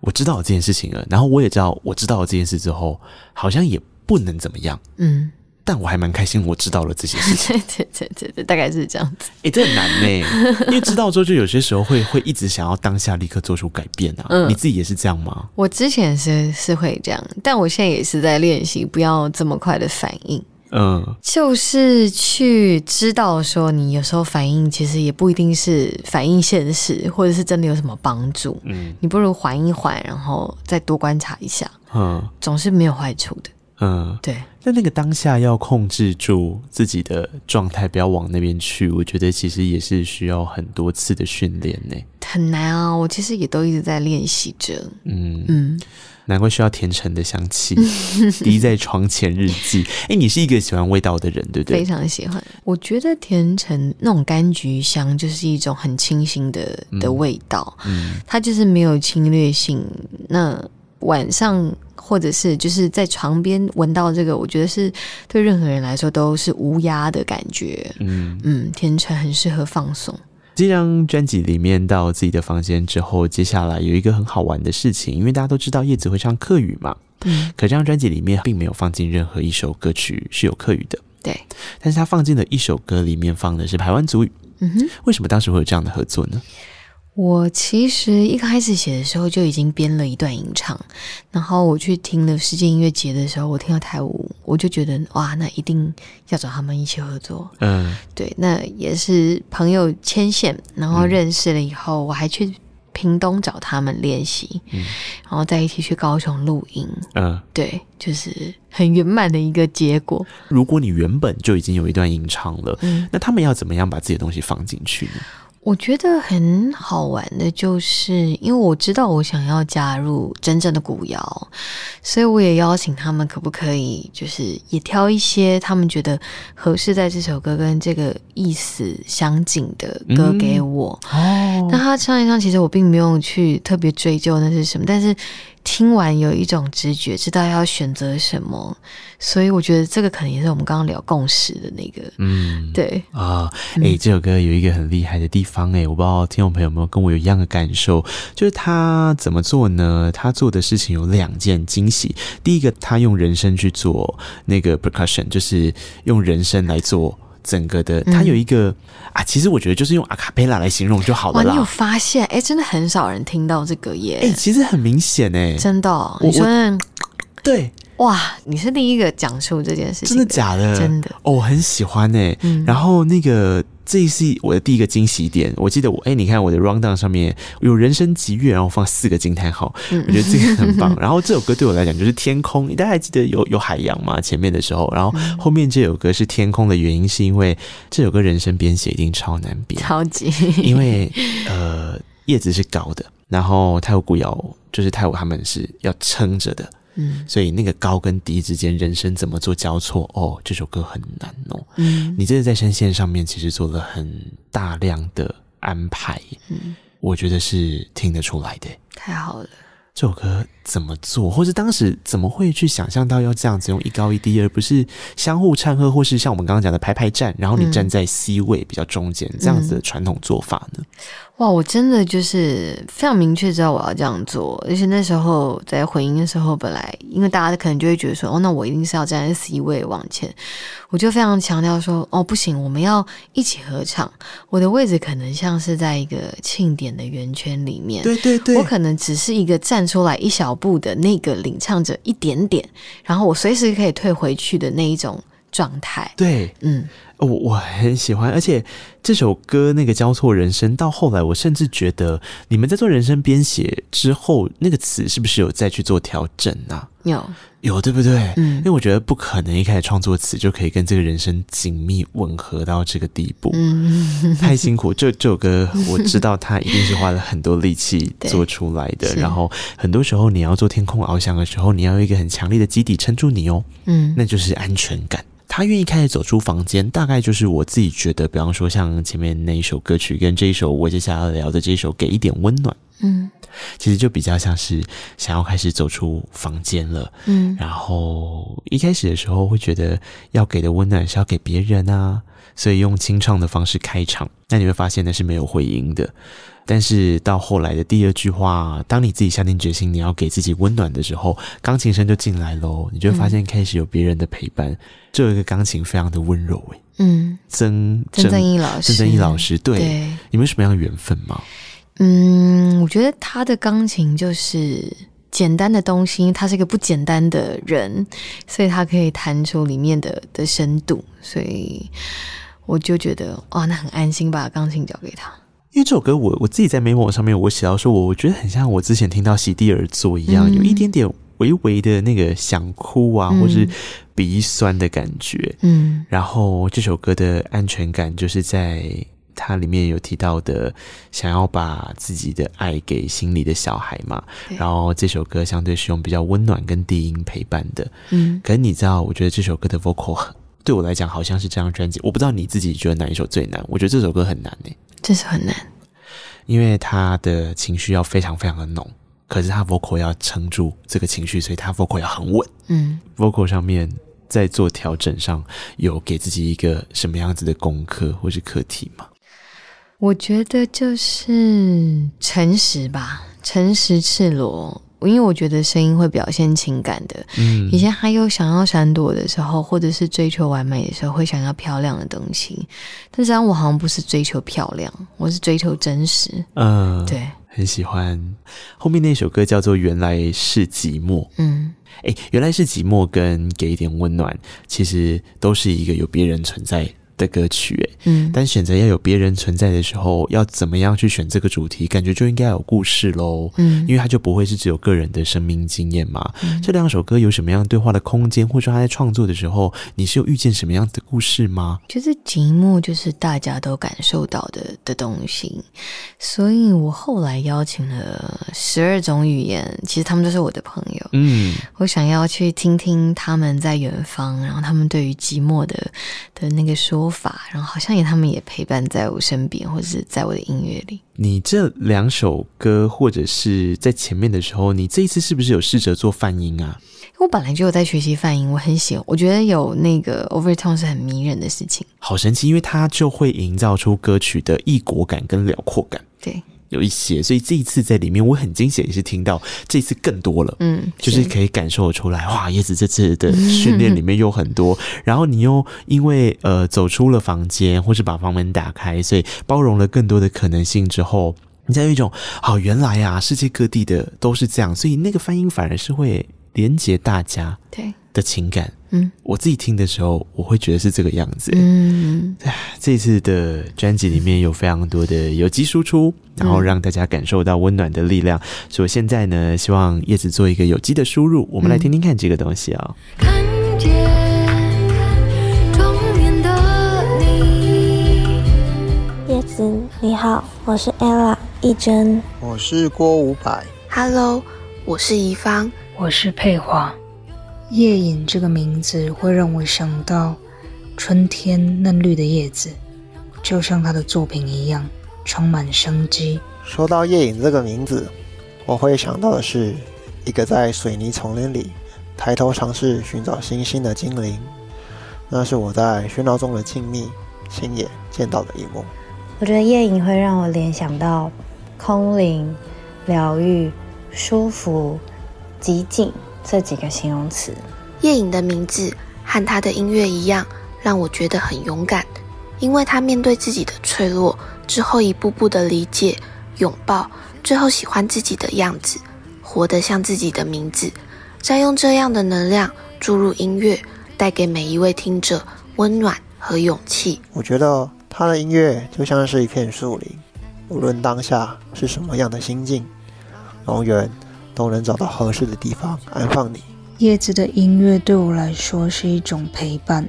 我知道了这件事情了，然后我也知道我知道了这件事之后，好像也不能怎么样。嗯。但我还蛮开心，我知道了这些事情。<laughs> 对对对对，大概是这样子。哎、欸，这很难呢，<laughs> 因为知道之后，就有些时候会会一直想要当下立刻做出改变啊。嗯，你自己也是这样吗？我之前是是会这样，但我现在也是在练习，不要这么快的反应。嗯，就是去知道说，你有时候反应其实也不一定是反应现实，或者是真的有什么帮助。嗯，你不如缓一缓，然后再多观察一下。嗯，总是没有坏处的。嗯，对。那那个当下要控制住自己的状态，不要往那边去，我觉得其实也是需要很多次的训练呢。很难啊，我其实也都一直在练习着。嗯嗯，难怪需要甜橙的香气，<laughs> 滴在床前日记。哎、欸，你是一个喜欢味道的人，对不对？非常喜欢。我觉得甜橙那种柑橘香就是一种很清新的的味道。嗯，它就是没有侵略性。那晚上。或者是就是在床边闻到这个，我觉得是对任何人来说都是无压的感觉。嗯嗯，甜橙很适合放松。这张专辑里面到自己的房间之后，接下来有一个很好玩的事情，因为大家都知道叶子会唱客语嘛。嗯。可这张专辑里面并没有放进任何一首歌曲是有客语的。对。但是他放进了一首歌里面放的是台湾族语。嗯哼。为什么当时会有这样的合作呢？我其实一开始写的时候就已经编了一段吟唱，然后我去听了世界音乐节的时候，我听到台舞，我就觉得哇，那一定要找他们一起合作。嗯，对，那也是朋友牵线，然后认识了以后，嗯、我还去。屏东找他们练习，嗯，然后再一起去高雄录音，嗯，对，就是很圆满的一个结果。如果你原本就已经有一段吟唱了，嗯，那他们要怎么样把自己的东西放进去呢？我觉得很好玩的，就是因为我知道我想要加入真正的古谣，所以我也邀请他们，可不可以就是也挑一些他们觉得合适在这首歌跟这个意思相近的歌给我。哦，那他唱一唱，其实我并没有去特别追究那是什么，但是。听完有一种直觉，知道要选择什么，所以我觉得这个可能也是我们刚刚聊共识的那个，嗯，对啊，哎、欸，这首歌有一个很厉害的地方，哎，我不知道听众朋友有没有跟我有一样的感受，就是他怎么做呢？他做的事情有两件惊喜，第一个，他用人声去做那个 percussion，就是用人声来做。整个的，它有一个、嗯、啊，其实我觉得就是用阿卡贝拉来形容就好了啦。哇，你有发现？哎，真的很少人听到这个耶。哎，其实很明显哎，真的、哦。你说，对，哇，你是第一个讲述这件事情，真的假的？真的，哦，我很喜欢哎、嗯。然后那个。这是我的第一个惊喜点。我记得我哎，你看我的 rundown 上面有人生极乐，然后放四个惊叹号，我觉得这个很棒。<laughs> 然后这首歌对我来讲就是天空，大家还记得有有海洋吗？前面的时候，然后后面这首歌是天空的原因，是因为这首歌人声编写一定超难编，超级，因为呃叶子是高的，然后太鼓谣就是太鼓他们是要撑着的。嗯，所以那个高跟低之间，人声怎么做交错？哦，这首歌很难哦。嗯，你这是在声线上面其实做了很大量的安排。嗯，我觉得是听得出来的。太好了。这首歌怎么做，或是当时怎么会去想象到要这样子用一高一低，而不是相互唱和，或是像我们刚刚讲的排排站，然后你站在 C 位比较中间、嗯、这样子的传统做法呢？哇，我真的就是非常明确知道我要这样做，而且那时候在混音的时候，本来因为大家可能就会觉得说，哦，那我一定是要站在 C 位往前，我就非常强调说，哦，不行，我们要一起合唱，我的位置可能像是在一个庆典的圆圈里面，对对对，我可能只是一个站出来一小步的那个领唱者一点点，然后我随时可以退回去的那一种状态，对，嗯。我我很喜欢，而且这首歌那个交错人生，到后来我甚至觉得你们在做人生编写之后，那个词是不是有再去做调整啊？有有，对不对？嗯，因为我觉得不可能一开始创作词就可以跟这个人生紧密吻合到这个地步，嗯，<laughs> 太辛苦。这这首歌我知道他一定是花了很多力气 <laughs> 做出来的，然后很多时候你要做天空翱翔的时候，你要有一个很强烈的基底撑住你哦，嗯，那就是安全感。他愿意开始走出房间，大概就是我自己觉得，比方说像前面那一首歌曲跟这一首我接下来要聊的这一首，给一点温暖，嗯，其实就比较像是想要开始走出房间了，嗯，然后一开始的时候会觉得要给的温暖是要给别人啊，所以用清唱的方式开场，那你会发现那是没有回音的。但是到后来的第二句话，当你自己下定决心你要给自己温暖的时候，钢琴声就进来喽，你就会发现开始有别人的陪伴。这、个钢琴非常的温柔诶，嗯，曾曾曾毅老师，曾曾毅老师，对，对你们有什么样的缘分吗？嗯，我觉得他的钢琴就是简单的东西，他是一个不简单的人，所以他可以弹出里面的的深度，所以我就觉得哇，那很安心把钢琴交给他。因为这首歌我，我我自己在 memo 上面我写到说，我我觉得很像我之前听到席地而坐一样，嗯，有一点点微微的那个想哭啊，嗯，或是鼻酸的感觉。嗯，然后这首歌的安全感就是在它里面有提到的，想要把自己的爱给心里的小孩嘛。然后这首歌相对是用比较温暖跟低音陪伴的。嗯，可是你知道，我觉得这首歌的 vocal 对我来讲好像是这张专辑，我不知道你自己觉得哪一首最难？我觉得这首歌很难诶。这是很难，因为他的情绪要非常非常的浓，可是他 vocal 要撑住这个情绪，所以他 vocal 要很稳。嗯，vocal 上面在做调整上有给自己一个什么样子的功课或是课题吗？我觉得就是诚实吧，诚实赤裸。因为我觉得声音会表现情感的。嗯，以前还有想要闪躲的时候，或者是追求完美的时候，会想要漂亮的东西。但是我好像不是追求漂亮，我是追求真实。嗯，对，很喜欢后面那首歌叫做《原来是寂寞》。嗯，哎，原来是寂寞跟给一点温暖，其实都是一个有别人存在的歌曲，哎，嗯，但选择要有别人存在的时候，要怎么样去选这个主题？感觉就应该有故事喽，嗯，因为它就不会是只有个人的生命经验嘛。嗯，这两首歌有什么样对话的空间，或者说他在创作的时候，你是有遇见什么样的故事吗？就是寂寞，就是大家都感受到的的东西。所以我后来邀请了十二种语言，其实他们都是我的朋友，嗯，我想要去听听他们在远方，然后他们对于寂寞的的那个说法，然后好像也他们也陪伴在我身边，或者是在我的音乐里。你这两首歌，或者是在前面的时候，你这一次是不是有试着做泛音啊？我本来就有在学习泛音，我很喜欢，我觉得有那个 overtone 是很迷人的事情，好神奇，因为它就会营造出歌曲的异国感跟辽阔感。对。有一些，所以这一次在里面我很惊喜，也是听到这次更多了，嗯，就是可以感受出来，哇，叶子这次的训练里面有很多，嗯、然后你又因为呃走出了房间，或是把房门打开，所以包容了更多的可能性之后，你才有一种，好、哦，原来啊，世界各地的都是这样，所以那个翻音反而是会连接大家对。的情感。嗯，我自己听的时候，我会觉得是这个样子。嗯，这次的专辑里面有非常多的有机输出，然后让大家感受到温暖的力量。嗯、所以我现在呢，希望叶子做一个有机的输入，我们来听听看这个东西啊、哦。看见中年的你，叶子你好，我是 Ella 一真，我是郭五百，Hello，我是宜芳，我是佩华。叶隐这个名字会让我想到春天嫩绿的叶子，就像他的作品一样充满生机。说到夜影这个名字，我会想到的是一个在水泥丛林里抬头尝试寻找星星的精灵。那是我在喧闹中的静谧亲眼见到的一幕。我觉得夜影会让我联想到空灵、疗愈、舒服、极静。这几个形容词，夜影的名字和他的音乐一样，让我觉得很勇敢，因为他面对自己的脆弱之后，一步步的理解、拥抱，最后喜欢自己的样子，活得像自己的名字，再用这样的能量注入音乐，带给每一位听者温暖和勇气。我觉得他的音乐就像是一片树林，无论当下是什么样的心境，永远。都能找到合适的地方安放你。叶子的音乐对我来说是一种陪伴，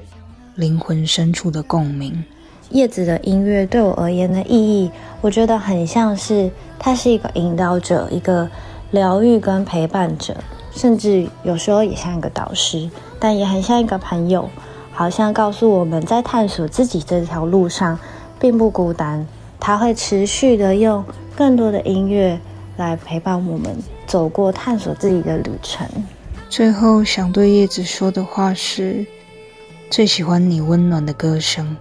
灵魂深处的共鸣。叶子的音乐对我而言的意义，我觉得很像是它是一个引导者，一个疗愈跟陪伴者，甚至有时候也像一个导师，但也很像一个朋友，好像告诉我们在探索自己这条路上并不孤单。他会持续的用更多的音乐来陪伴我们。走过探索自己的旅程。最后想对叶子说的话是：最喜欢你温暖的歌声，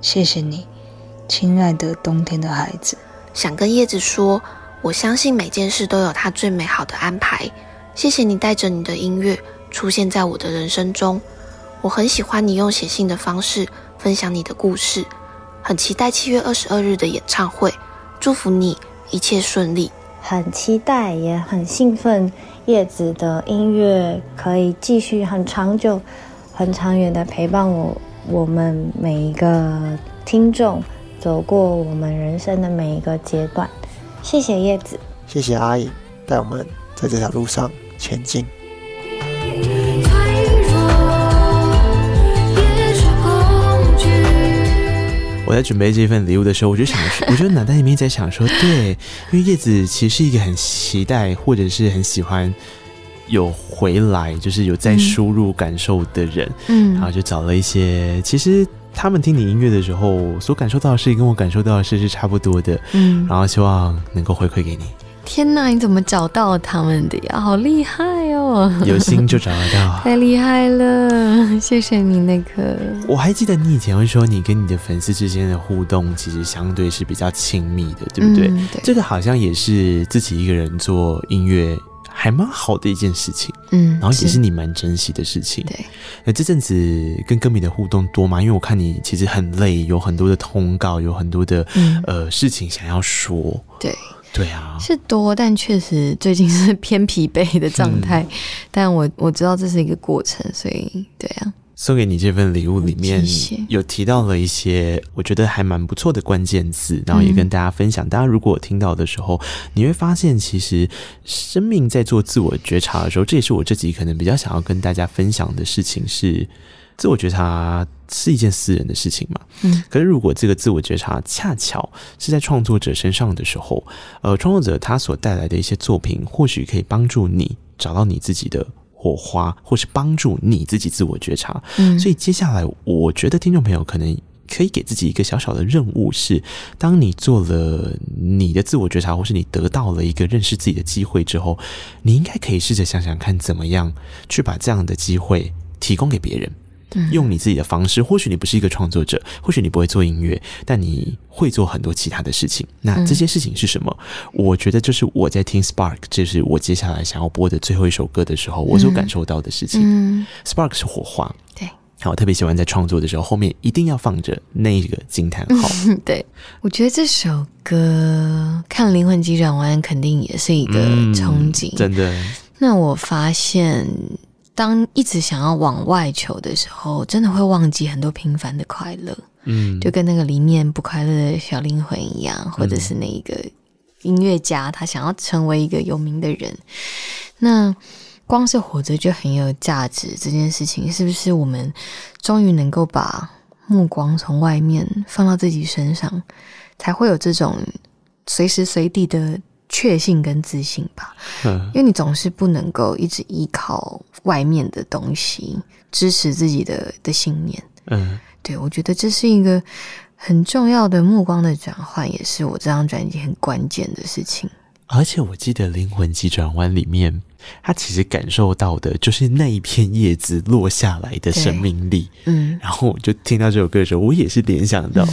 谢谢你，亲爱的冬天的孩子。想跟叶子说，我相信每件事都有它最美好的安排。谢谢你带着你的音乐出现在我的人生中，我很喜欢你用写信的方式分享你的故事，很期待七月二十二日的演唱会。祝福你一切顺利。很期待，也很兴奋，叶子的音乐可以继续很长久、很长远的陪伴我，我们每一个听众走过我们人生的每一个阶段。谢谢叶子，谢谢阿姨带我们在这条路上前进。我在准备这份礼物的时候，我就想说，<laughs> 我觉得脑袋里面在想说，对，因为叶子其实是一个很期待或者是很喜欢有回来，就是有在输入感受的人，嗯，然后就找了一些，其实他们听你音乐的时候所感受到的事情，跟我感受到的事是差不多的，嗯，然后希望能够回馈给你。天哪，你怎么找到他们的呀？好厉害哦！有心就找得到，<laughs> 太厉害了！谢谢你那个。我还记得你以前会说，你跟你的粉丝之间的互动其实相对是比较亲密的，对不对？嗯、对。这个好像也是自己一个人做音乐还蛮好的一件事情，嗯，然后也是你蛮珍惜的事情。对。那这阵子跟歌迷的互动多吗？因为我看你其实很累，有很多的通告，有很多的、嗯、呃事情想要说。对。对啊，是多，但确实最近是偏疲惫的状态。嗯、但我我知道这是一个过程，所以对啊。送给你这份礼物里面有提到了一些我觉得还蛮不错的关键字，然后也跟大家分享。大家如果听到的时候，你会发现，其实生命在做自我觉察的时候，这也是我这集可能比较想要跟大家分享的事情是，自我觉察是一件私人的事情嘛。嗯，可是如果这个自我觉察恰巧是在创作者身上的时候，呃，创作者他所带来的一些作品，或许可以帮助你找到你自己的。火花，或是帮助你自己自我觉察。嗯，所以接下来，我觉得听众朋友可能可以给自己一个小小的任务是：当你做了你的自我觉察，或是你得到了一个认识自己的机会之后，你应该可以试着想想看，怎么样去把这样的机会提供给别人。用你自己的方式，或许你不是一个创作者，或许你不会做音乐，但你会做很多其他的事情。那这些事情是什么？嗯、我觉得就是我在听 Spark，这是我接下来想要播的最后一首歌的时候，我所感受到的事情。嗯、Spark 是火花，对。好，我特别喜欢在创作的时候后面一定要放着那个惊叹号。<laughs> 对，我觉得这首歌看灵魂急转弯肯定也是一个憧憬，嗯、真的。那我发现。当一直想要往外求的时候，真的会忘记很多平凡的快乐。嗯，就跟那个里面不快乐的小灵魂一样，或者是那一个音乐家，他想要成为一个有名的人。那光是活着就很有价值，这件事情是不是我们终于能够把目光从外面放到自己身上，才会有这种随时随地的。确信跟自信吧，因为你总是不能够一直依靠外面的东西支持自己的的信念。嗯，对，我觉得这是一个很重要的目光的转换，也是我这张专辑很关键的事情。而且我记得《灵魂急转弯》里面，他其实感受到的就是那一片叶子落下来的生命力。嗯，然后我就听到这首歌的时候，我也是联想到。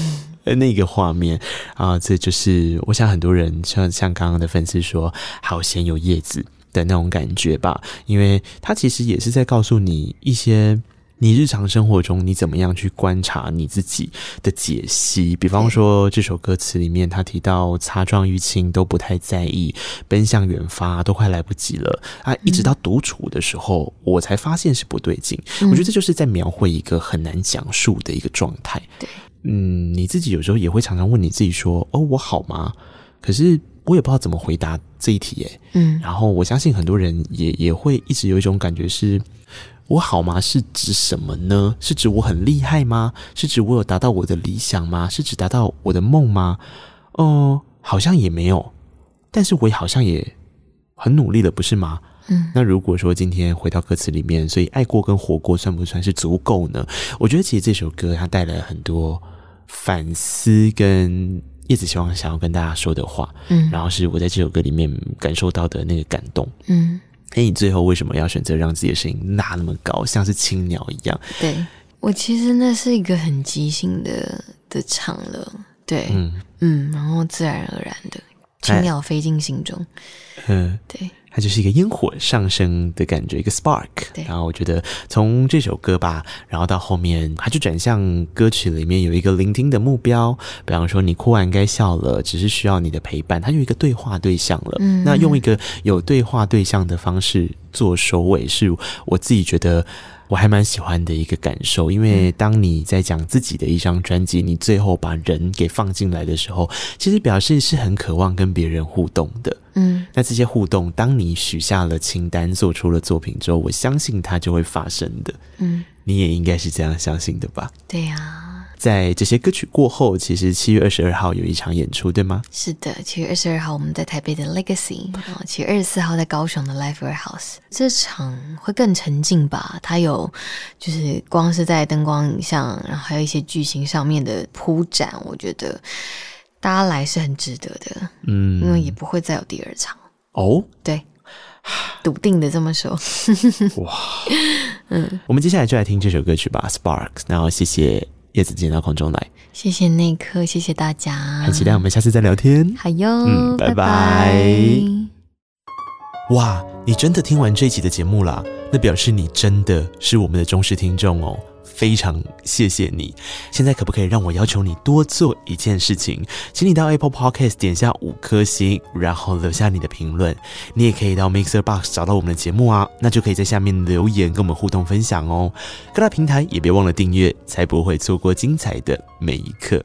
那个画面。啊，这就是我想很多人像像刚刚的粉丝说，好鲜有叶子的那种感觉吧，因为它其实也是在告诉你一些你日常生活中你怎么样去观察你自己的解析。比方说这首歌词里面，他提到擦撞淤青都不太在意，奔向远方都快来不及了啊，一直到独处的时候，我才发现是不对劲。我觉得这就是在描绘一个很难讲述的一个状态。对。嗯，你自己有时候也会常常问你自己说：“哦，我好吗？”可是我也不知道怎么回答这一题，诶。嗯，然后我相信很多人也也会一直有一种感觉是：我好吗？是指什么呢？是指我很厉害吗？是指我有达到我的理想吗？是指达到我的梦吗？哦，好像也没有，但是我也好像也很努力了，不是吗？嗯，那如果说今天回到歌词里面，所以爱过跟活过算不算是足够呢？我觉得其实这首歌它带来了很多。反思跟叶子希望想要跟大家说的话，嗯，然后是我在这首歌里面感受到的那个感动，嗯，哎，你最后为什么要选择让自己的声音拉那么高，像是青鸟一样？对，我其实那是一个很即兴的的唱了，对，嗯嗯，然后自然而然的青鸟飞进心中，嗯，对。它就是一个烟火上升的感觉，一个 spark。对。然后我觉得从这首歌吧，然后到后面，它就转向歌曲里面有一个聆听的目标。比方说，你哭完该笑了，只是需要你的陪伴。它有一个对话对象了。嗯。那用一个有对话对象的方式做收尾，是我自己觉得。我还蛮喜欢的一个感受，因为当你在讲自己的一张专辑，你最后把人给放进来的时候，其实表示是很渴望跟别人互动的。嗯，那这些互动，当你许下了清单，做出了作品之后，我相信它就会发生的。嗯，你也应该是这样相信的吧？对呀。在这些歌曲过后，其实七月二十二号有一场演出，对吗？是的，七月二十二号我们在台北的 Legacy，然后七月二十四号在高雄的 Live Warehouse。这场会更沉浸吧？它有就是光是在灯光影像，然后还有一些剧情上面的铺展，我觉得大家来是很值得的。嗯，因为也不会再有第二场哦。对，笃定的这么说。哇，<laughs> 嗯，我们接下来就来听这首歌曲吧，Sparks。然后谢谢。叶子进到空中来，谢谢内科，谢谢大家，很期待我们下次再聊天。好哟，嗯，拜拜。拜拜。哇，你真的听完这一集的节目啦？那表示你真的是我们的忠实听众哦。非常谢谢你。现在可不可以让我要求你多做一件事情？请你到 Apple Podcast 点下五颗星，然后留下你的评论。你也可以到 Mixer Box 找到我们的节目啊，那就可以在下面留言跟我们互动分享哦。各大平台也别忘了订阅，才不会错过精彩的每一刻。